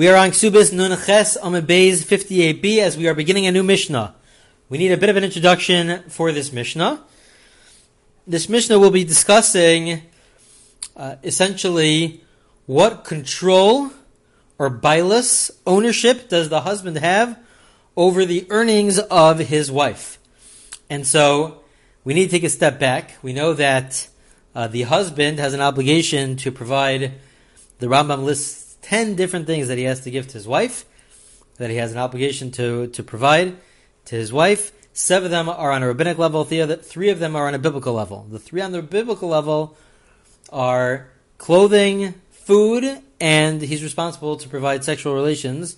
We are on Kesubos Nun Ches Amud Beis 58b as we are beginning a new Mishnah. We need a bit of an introduction for this Mishnah. This Mishnah will be discussing uh, essentially what control or bilus ownership does the husband have over the earnings of his wife. And so we need to take a step back. We know that uh, the husband has an obligation to provide the Rambam lists 10 different things that he has to give to his wife, that he has an obligation to, to provide to his wife. Seven of them are on a rabbinic level, three of them are on a biblical level. The three on the biblical level are clothing, food, and he's responsible to provide sexual relations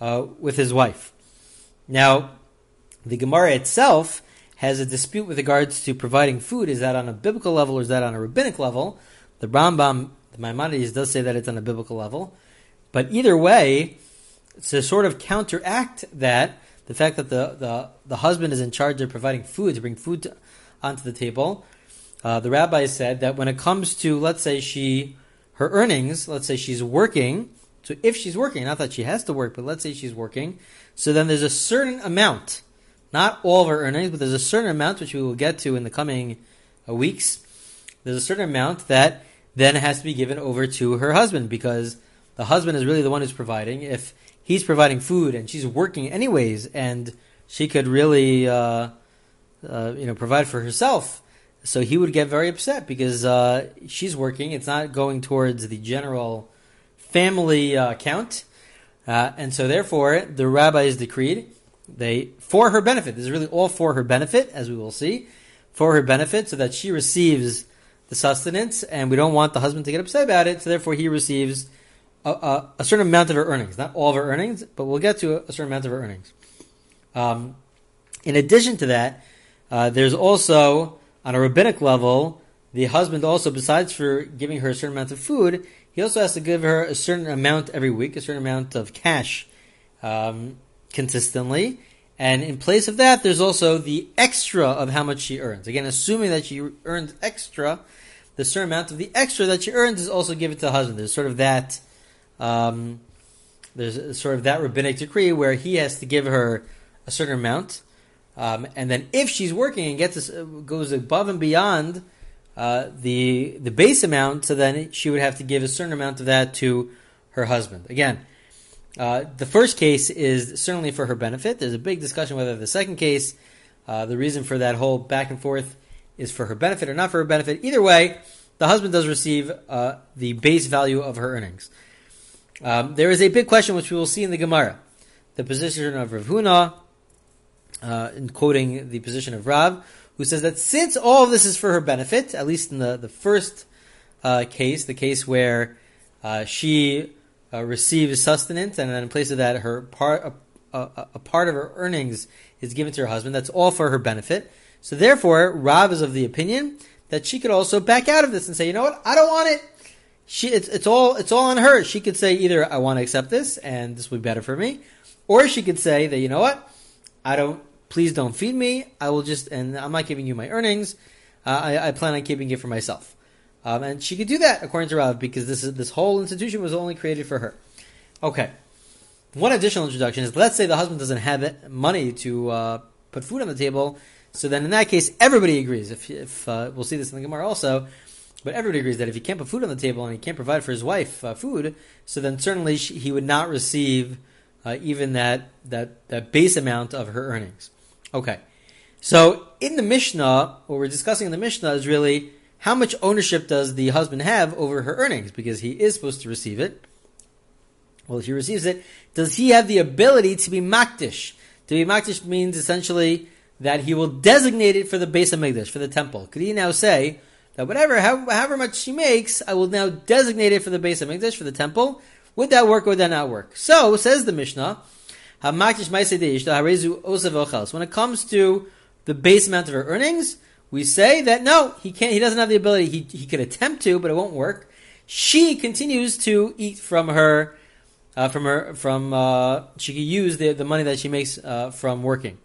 uh, with his wife. Now, the Gemara itself has a dispute with regards to providing food. Is that on a biblical level or is that on a rabbinic level? The Rambam the Maimonides does say that it's on a biblical level. But either way, to sort of counteract that, the fact that the, the, the husband is in charge of providing food, to bring food to, onto the table, uh, the rabbi said that when it comes to, let's say she, her earnings, let's say she's working, so if she's working, not that she has to work, but let's say she's working, so then there's a certain amount, not all of her earnings, but there's a certain amount which we will get to in the coming uh, weeks. There's a certain amount that then has to be given over to her husband because the husband is really the one who's providing. If he's providing food and she's working anyways, and she could really, uh, uh, you know, provide for herself, so he would get very upset because uh, she's working. It's not going towards the general family uh, count, uh, and so therefore the rabbis decreed they for her benefit. This is really all for her benefit, as we will see, for her benefit, so that she receives the sustenance, and we don't want the husband to get upset about it. So therefore, he receives a, a, certain amount of her earnings, not all of her earnings, but we'll get to a, a certain amount of her earnings. Um, in addition to that, uh, there's also on a rabbinic level, the husband also, besides for giving her a certain amount of food, he also has to give her a certain amount every week, a certain amount of cash um, consistently. And in place of that, there's also the extra of how much she earns. Again, assuming that she earns extra, the certain amount of the extra that she earns is also given to the husband. There's sort of that, um, there's sort of that rabbinic decree where he has to give her a certain amount, um, and then if she's working and gets this, goes above and beyond uh, the the base amount, so then she would have to give a certain amount of that to her husband. Again, uh, the first case is certainly for her benefit. There's a big discussion whether the second case, uh, the reason for that whole back and forth, is for her benefit or not for her benefit. Either way, the husband does receive uh, the base value of her earnings. Um, there is a big question which we will see in the Gemara. The position of Rav Huna, uh, in quoting the position of Rav, who says that since all of this is for her benefit, at least in the, the first uh, case, the case where uh, she uh, receives sustenance, and then in place of that, her part a, a, part of her earnings is given to her husband. That's all for her benefit. So therefore, Rav is of the opinion that she could also back out of this and say, you know what, I don't want it. She, it's, it's all it's all on her. She could say either I want to accept this and this will be better for me, or she could say that you know what, I don't. Please don't feed me. I will just and I'm not giving you my earnings. Uh, I, I plan on keeping it for myself. Um, and she could do that according to Rav because this is, this whole institution was only created for her. Okay. One additional introduction is let's say the husband doesn't have it, money to uh, put food on the table, so then in that case everybody agrees. If, if uh, we'll see this in the Gemara also, but everybody agrees that if he can't put food on the table and he can't provide for his wife uh, food, so then certainly she, he would not receive uh, even that that that base amount of her earnings. Okay. So in the Mishnah, what we're discussing in the Mishnah is really how much ownership does the husband have over her earnings? Because he is supposed to receive it. Well, if he receives it, does he have the ability to be makdish? To be makdish means essentially that he will designate it for the base of Mikdash, for the temple. Could he now say that whatever, however, however much she makes, I will now designate it for the base of Mikdash, for the temple? Would that work or would that not work? So, says the Mishnah, when it comes to the base amount of her earnings, we say that no, he can't. He doesn't have the ability. He he could attempt to, but it won't work. She continues to eat from her, uh, from her, from uh, she can use the the money that she makes uh, from working.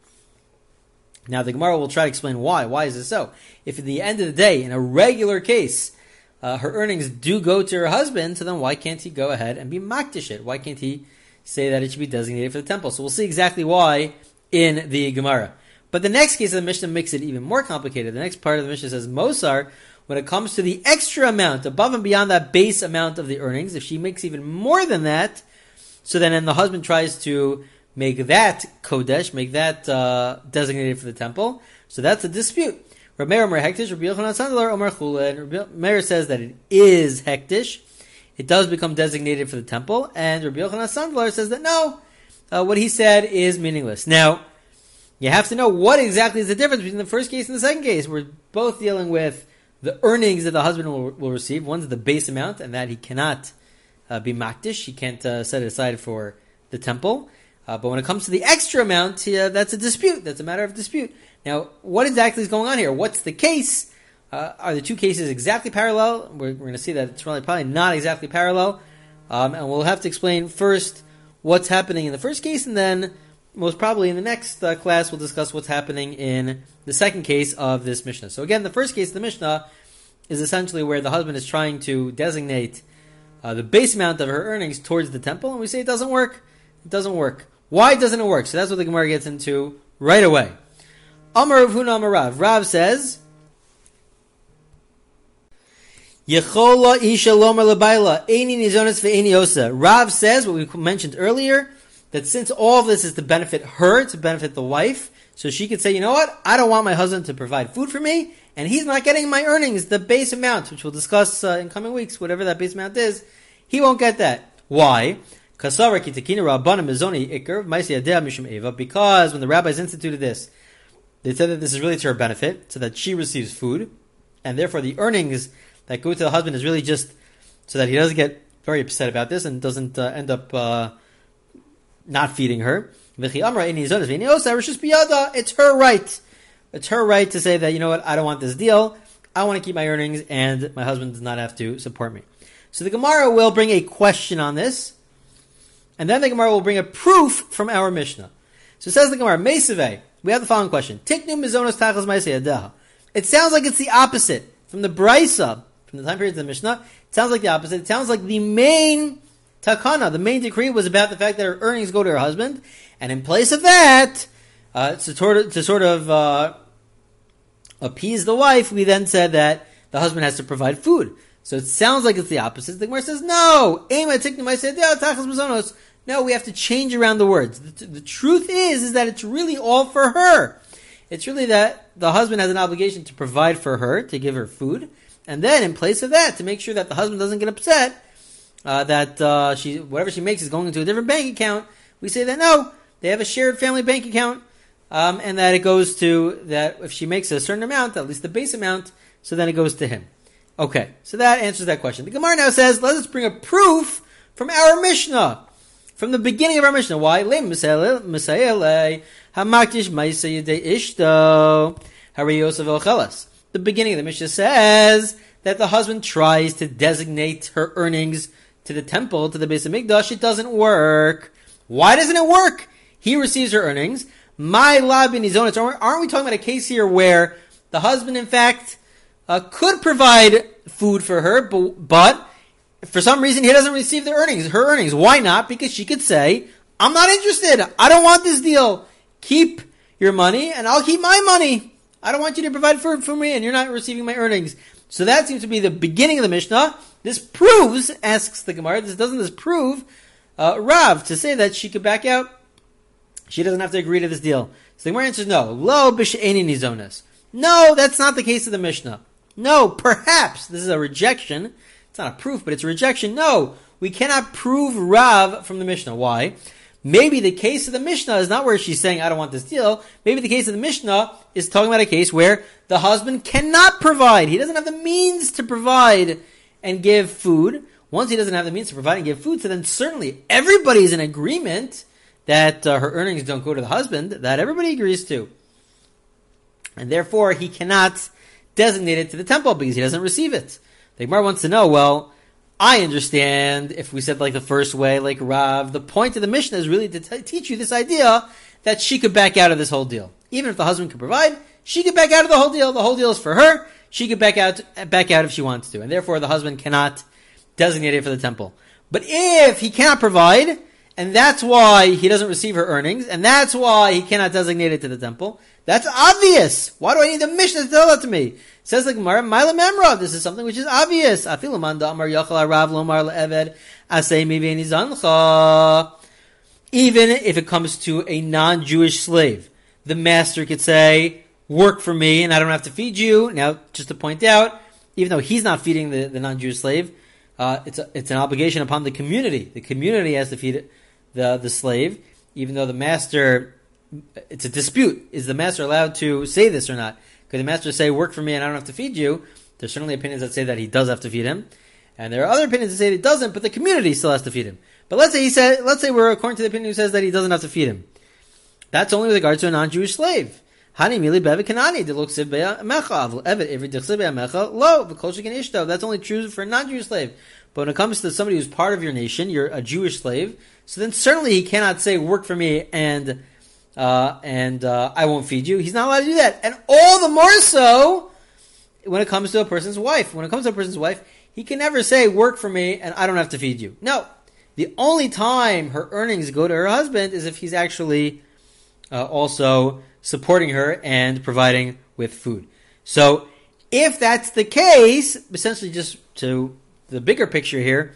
Now the Gemara will try to explain why. Why is this so? If at the end of the day, in a regular case, uh, her earnings do go to her husband, so then why can't he go ahead and be makdish it? Why can't he say that it should be designated for the temple? So we'll see exactly why in the Gemara. But the next case of the Mishnah makes it even more complicated. The next part of the Mishnah says Mosar, when it comes to the extra amount, above and beyond that base amount of the earnings, if she makes even more than that, so then and the husband tries to make that kodesh, make that uh, designated for the temple, so that's a dispute. Rameir Omer Hektish, Rabbi Yochanan Sandler Omer Chula, Rabbi says that it is Hektish. It does become designated for the temple, and Rabbi Yochanan Sandler says that no, uh, what he said is meaningless. Now, you have to know what exactly is the difference between the first case and the second case. We're both dealing with the earnings that the husband will, will receive. One's the base amount, and that he cannot uh, be makdish. He can't uh, set it aside for the temple. Uh, but when it comes to the extra amount, that's a dispute. That's a matter of dispute. Now, what exactly is going on here? What's the case? Uh, are the two cases exactly parallel? We're, we're going to see that it's really probably not exactly parallel. Um, and we'll have to explain first what's happening in the first case, and then most probably in the next uh, class we'll discuss what's happening in the second case of this Mishnah. So again, the first case of the Mishnah is essentially where the husband is trying to designate uh, the base amount of her earnings towards the temple, and we say it doesn't work. It doesn't work. Why doesn't it work? So that's what the Gemara gets into right away. Amar Huna Rav. Rav says, Yechola isha eini nizonis osa. Rav says, what we mentioned earlier, that since all of this is to benefit her, to benefit the wife, so she could say, you know what, I don't want my husband to provide food for me, and he's not getting my earnings, the base amount, which we'll discuss uh, in coming weeks, whatever that base amount is, he won't get that. Why? Because when the rabbis instituted this, they said that this is really to her benefit, so that she receives food, and therefore the earnings that go to the husband is really just so that he doesn't get very upset about this and doesn't uh, end up uh, not feeding her. It's her right. It's her right to say that, you know what, I don't want this deal. I want to keep my earnings and my husband does not have to support me. So the Gemara will bring a question on this. And then the Gemara will bring a proof from our Mishnah. So it says the Gemara, we have the following question. Tiknu mizonos tachas It sounds like it's the opposite. From the Braisa, from the time period of the Mishnah, it sounds like the opposite. It sounds like the main takana, the main decree was about the fact that her earnings go to her husband, and in place of that, uh, to, sort of, to sort of uh, appease the wife, we then said that the husband has to provide food. So it sounds like it's the opposite. The Gemara says, no, no, we have to change around the words. The, the, truth is, is that it's really all for her. It's really that the husband has an obligation to provide for her, to give her food, and then in place of that, to make sure that the husband doesn't get upset, uh, that uh, she whatever she makes is going into a different bank account. We say that no, they have a shared family bank account, um, and that it goes to that if she makes a certain amount, at least the base amount, so then it goes to him. Okay, so that answers that question. The Gemara now says, let us bring a proof from our Mishnah, from the beginning of our Mishnah. Why? The beginning of the Mishnah says that the husband tries to designate her earnings to the temple, to the base of Mikdash. It doesn't work. Why doesn't it work? He receives her earnings. My lab in his own. Aren't we talking about a case here where the husband, in fact, uh, could provide food for her, but, but for some reason he doesn't receive the earnings, her earnings. Why not? Because she could say, I'm not interested. I don't want this deal. Keep your money and I'll keep my money. I don't want you to provide food for me and you're not receiving my earnings. So that seems to be the beginning of the Mishnah. This proves, asks the Gemara, this doesn't this prove uh, Rav to say that she could back out? She doesn't have to agree to this deal. So the Gemara answers no. Lo b'she'eni nizonas. No, that's not the case of the Mishnah. No, perhaps this is a rejection. It's not a proof, but it's a rejection. No, we cannot prove Rav from the Mishnah. Why? Maybe the case of the Mishnah is not where she's saying, I don't want this deal. Maybe the case of the Mishnah is talking about a case where the husband cannot provide. He doesn't have the means to provide and give food. Once he doesn't have the means to provide and give food, so then certainly everybody's in agreement that uh, her earnings don't go to the husband. That everybody agrees to. And therefore, he cannot designated to the temple because he doesn't receive it. The Gemara wants to know, well, I understand if we said like the first way, like Rav, the point of the Mishnah is really to t- teach you this idea that she could back out of this whole deal. Even if the husband could provide, she could back out of the whole deal. The whole deal is for her. She could back out, back out if she wants to. And therefore the husband cannot designate it for the temple. But if he cannot provide, and that's why he doesn't receive her earnings, and that's why he cannot designate it to the temple, that's obvious. Why do I need the Mishnah to tell that to me? It Says the Gemara, Mila Memra. This is something which is obvious. Even if it comes to a non-Jewish slave, the master could say, work for me and I don't have to feed you. Now, just to point out, even though he's not feeding the, the non-Jewish slave, uh, it's, a, it's an obligation upon the community. The community has to feed the, the slave, even though the master, it's a dispute. Is the master allowed to say this or not? Could the master say, work for me and I don't have to feed you? There's certainly opinions that say that he does have to feed him. And there are other opinions that say that he doesn't, but the community still has to feed him. But let's say he said, let's say we're according to the opinion who says that he doesn't have to feed him. That's only with regard to a non-Jewish slave. Hani mili mecha mecha lo. That's only true for a non-Jewish slave. But when it comes to somebody who's part of your nation, you're a Jewish slave. So then certainly he cannot say work for me and uh, and uh, I won't feed you. He's not allowed to do that. And all the more so when it comes to a person's wife. When it comes to a person's wife, he can never say work for me and I don't have to feed you. No. The only time her earnings go to her husband is if he's actually uh, also supporting her and providing with food. So if that's the case, essentially just to the bigger picture here,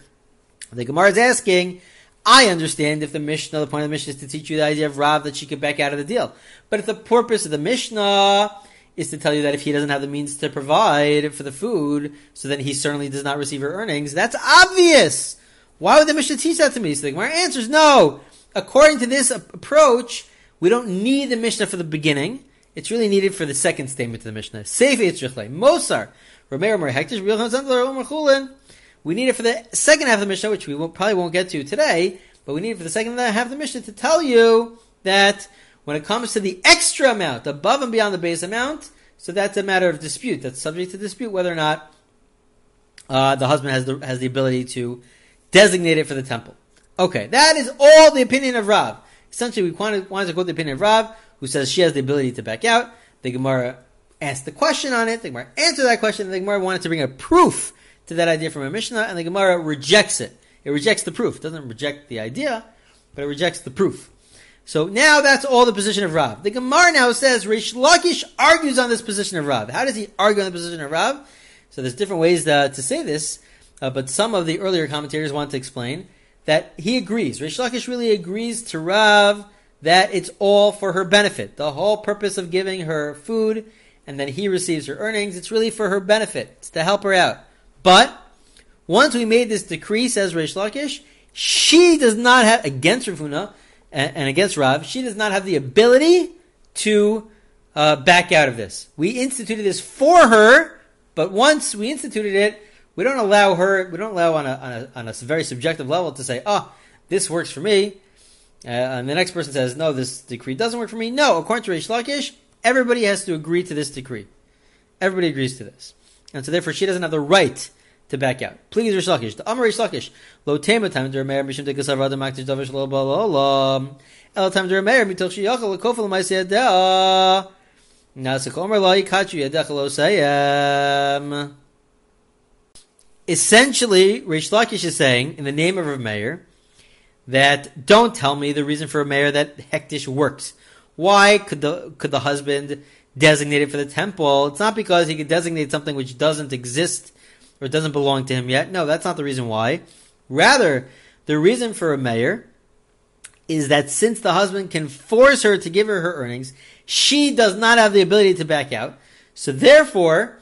the Gemara is asking, I understand if the Mishnah, the point of the Mishnah is to teach you the idea of Rav that she could back out of the deal. But if the purpose of the Mishnah is to tell you that if he doesn't have the means to provide for the food, so then he certainly does not receive her earnings, that's obvious. Why would the Mishnah teach that to me? So the Gemara answers, no. According to this approach, we don't need the Mishnah for the beginning. It's really needed for the second statement of the Mishnah. Seif Yitzrichle. Mosar. We need it for the second half of the Mishnah, which we won't, probably won't get to today, but we need it for the second half of the Mishnah to tell you that when it comes to the extra amount, above and beyond the base amount, so that's a matter of dispute. That's subject to dispute whether or not uh, the husband has the has the ability to designate it for the temple. Okay, that is all the opinion of Rav. Essentially, we wanted, wanted to quote the opinion of Rav, who says she has the ability to back out. The Gemara asked the question on it. The Gemara answered that question. The Gemara wanted to bring a proof to that idea from a Mishnah, and the Gemara rejects it. It rejects the proof. It doesn't reject the idea, but it rejects the proof. So now that's all the position of Rav. The Gemara now says Reish Lakish argues on this position of Rav. How does he argue on the position of Rav? So there's different ways to, to say this, uh, but some of the earlier commentators want to explain that he agrees. Reish Lakish really agrees to Rav that it's all for her benefit. The whole purpose of giving her food and then he receives her earnings, it's really for her benefit. It's to help her out. But once we made this decree, says Reish Lakish, she does not have, against Rav Huna and, and, against Rav, she does not have the ability to uh, back out of this. We instituted this for her, but once we instituted it, we don't allow her, we don't allow on a, on a, on a very subjective level to say, oh, this works for me. Uh, and the next person says, no, this decree doesn't work for me. No, according to Reish Lakish, everybody has to agree to this decree. Everybody agrees to this. And so therefore she doesn't have the right to back out. Please Reish Lakish. The Amar Reish Lakish. Lo tema time der meir mishim tegasav radam aktish davish lo ba lo lo. El time der meir mitoch shiyachal lekofel ma'aseh yadeh. Nasik Omer lo yikachu yadech lo sayem essentially, Reish Lakish is saying, in the name of a mayor, that don't tell me the reason for a mayor that hektish works. Why could the could the husband designate it for the temple? It's not because he could designate something which doesn't exist or doesn't belong to him yet. No, that's not the reason why. Rather, the reason for a mayor is that since the husband can force her to give her her earnings, she does not have the ability to back out. So therefore,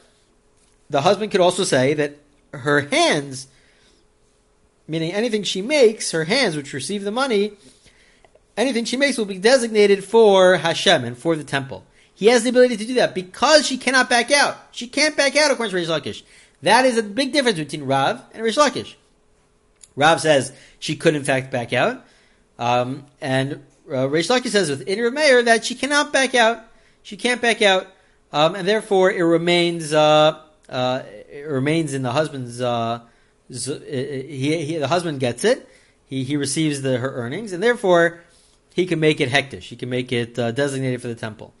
the husband could also say that her hands, meaning anything she makes, her hands which receive the money, anything she makes will be designated for Hashem and for the temple. He has the ability to do that because she cannot back out. She can't back out according to Reish Lakish. That is a big difference between Rav and Reish Lakish. Rav says she could in fact back out, um, and uh, Reish Lakish says with Rav Meir that she cannot back out. She can't back out, um, and therefore it remains uh, uh, remains in the husband's. Uh, he, he, the husband gets it. He he receives the her earnings, and therefore he can make it hektish. He can make it uh, designated for the temple.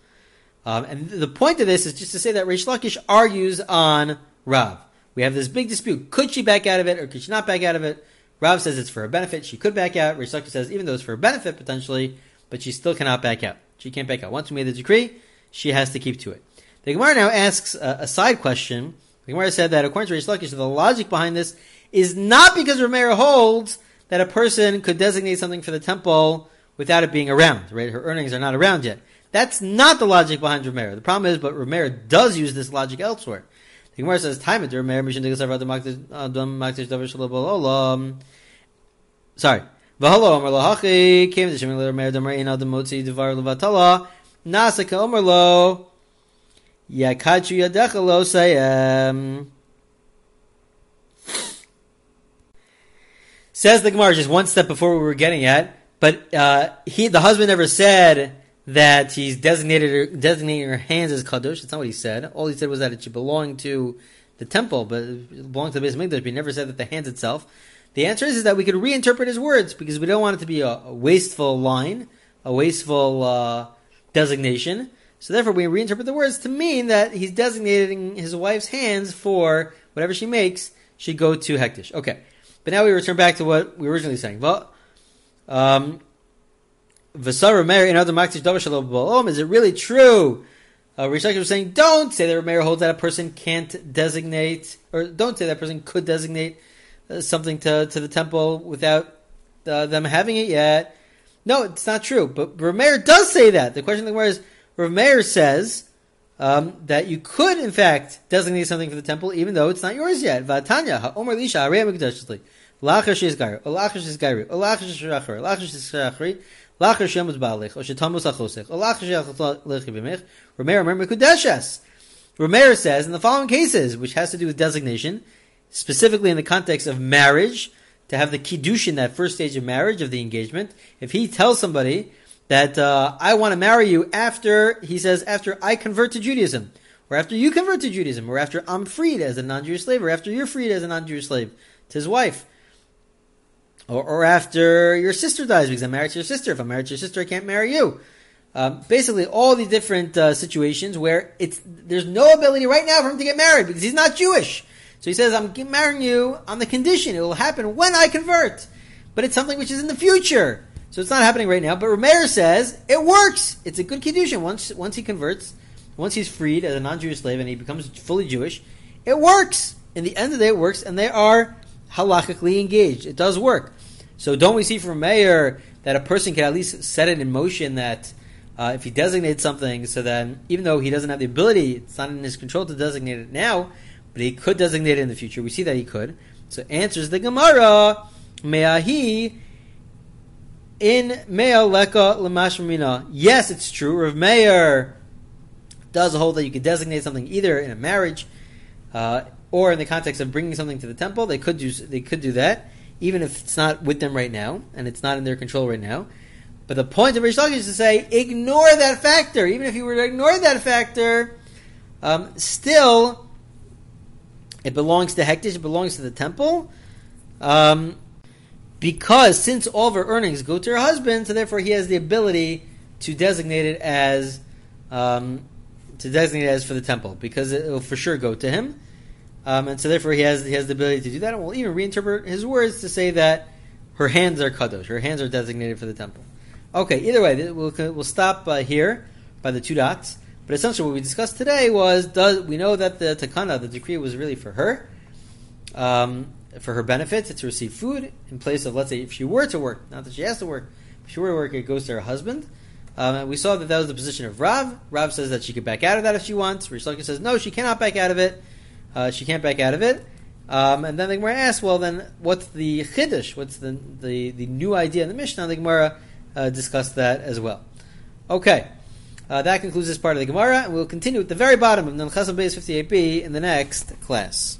Um, and the point of this is just to say that Reish Lakish argues on Rav. We have this big dispute. Could she back out of it or could she not back out of it? Rav says it's for her benefit. She could back out. Reish Lakish says even though it's for her benefit potentially, but she still cannot back out. She can't back out. Once we made the decree, she has to keep to it. The Gemara now asks a, a side question. The Gemara said that according to Reish Lakish, the logic behind this is not because Rameir holds that a person could designate something for the temple without it being around, right? Her earnings are not around yet. That's not the logic behind Rameir. The problem is, but Rameir does use this logic elsewhere. The Gemara says, "Time it Rameir mission to Adam Makdish Davar Shalom Sorry. V'halo Amar Lahachi came to Shemir Rameir Damar Ein Adam Motzi Devar Levatala Nasa Ka Amar Lo Yakachu Yadecha Lo Sayem. Says the Gemara just one step before we were getting at, but uh, he, the husband, never said that he's designated her, designating her hands as kadosh. That's not what he said. All he said was that it should belong to the temple, but it belonged to the base of But he never said that the hands itself. The answer is, is that we could reinterpret his words because we don't want it to be a, a wasteful line, a wasteful uh, designation. So therefore, we reinterpret the words to mean that he's designating his wife's hands for whatever she makes should go to Hektish. Okay. But now we return back to what we were originally saying. Well, Um, is it really true? Uh, Rishak was saying, don't say that Rameir holds that a person can't designate, or don't say that person could designate uh, something to, to the temple without uh, them having it yet. No, it's not true. But Rameir does say that. The question is, Rameir says um, that you could, in fact, designate something for the temple, even though it's not yours yet. Vatanya, ha'omer lisha, Lachash is Gairi, Olachash is Gairi, Olachash is Shachar, Olachash Lachash Shem is Balich, Oshetamus Achosech, Olachash Lechi Bimich, Romer Romer Kudeshes. Romer says in the following cases, which has to do with designation, specifically in the context of marriage, to have the kiddushin, that first stage of marriage, of the engagement, if he tells somebody that uh, I want to marry you after, he says, after I convert to Judaism, or after you convert to Judaism, or after I'm freed as a non-Jewish slave, or after you're freed as a non-Jewish slave to his wife or, or after your sister dies because I'm married to your sister. If I'm married to your sister, I can't marry you. Um, basically, all these different uh, situations where it's there's no ability right now for him to get married because he's not Jewish. So he says, "I'm marrying you on the condition it will happen when I convert," but it's something which is in the future, so it's not happening right now. But Rameir says it works. It's a good kiddushin once once he converts, once he's freed as a non-Jewish slave and he becomes fully Jewish. It works. In the end of the day, it works, and they are halachically engaged. It does work. So don't we see from Meir that a person can at least set it in motion that uh, if he designates something, so then even though he doesn't have the ability, it's not in his control to designate it now, but he could designate it in the future. We see that he could. So answers the Gemara, Me'ahi in Mea Leka Lamashmina. Yes, it's true. Rav Meir does hold that you could designate something either in a marriage uh, or in the context of bringing something to the temple. They could do they could do that even if it's not with them right now and it's not in their control right now. But the point of Reish Lakish is to say, ignore that factor. Even if you were to ignore that factor, um, still, it belongs to Hektish, it belongs to the temple. Um, because since all of her earnings go to her husband, so therefore he has the ability to designate it as um, to designate it as for the temple, because it will for sure go to him. Um, and so therefore he has he has the ability to do that, and we'll even reinterpret his words to say that her hands are kadosh, her hands are designated for the temple. Okay, either way, we'll we'll stop uh, here by the two dots. But essentially, what we discussed today was does we know that the takana, the decree, was really for her, um, for her benefit to receive food in place of let's say if she were to work, not that she has to work, if she were to work, it goes to her husband. Um, and we saw that that was the position of Rav. Rav says that she could back out of that if she wants. Reish says no, she cannot back out of it uh, she can't back out of it. Um, and then the Gemara asks, well, then what's the chiddush? What's the, the, the new idea in the Mishnah? The Gemara uh, discussed that as well. Okay, uh, that concludes this part of the Gemara, and we'll continue at the very bottom of Nanchasam Beis 58b in the next class.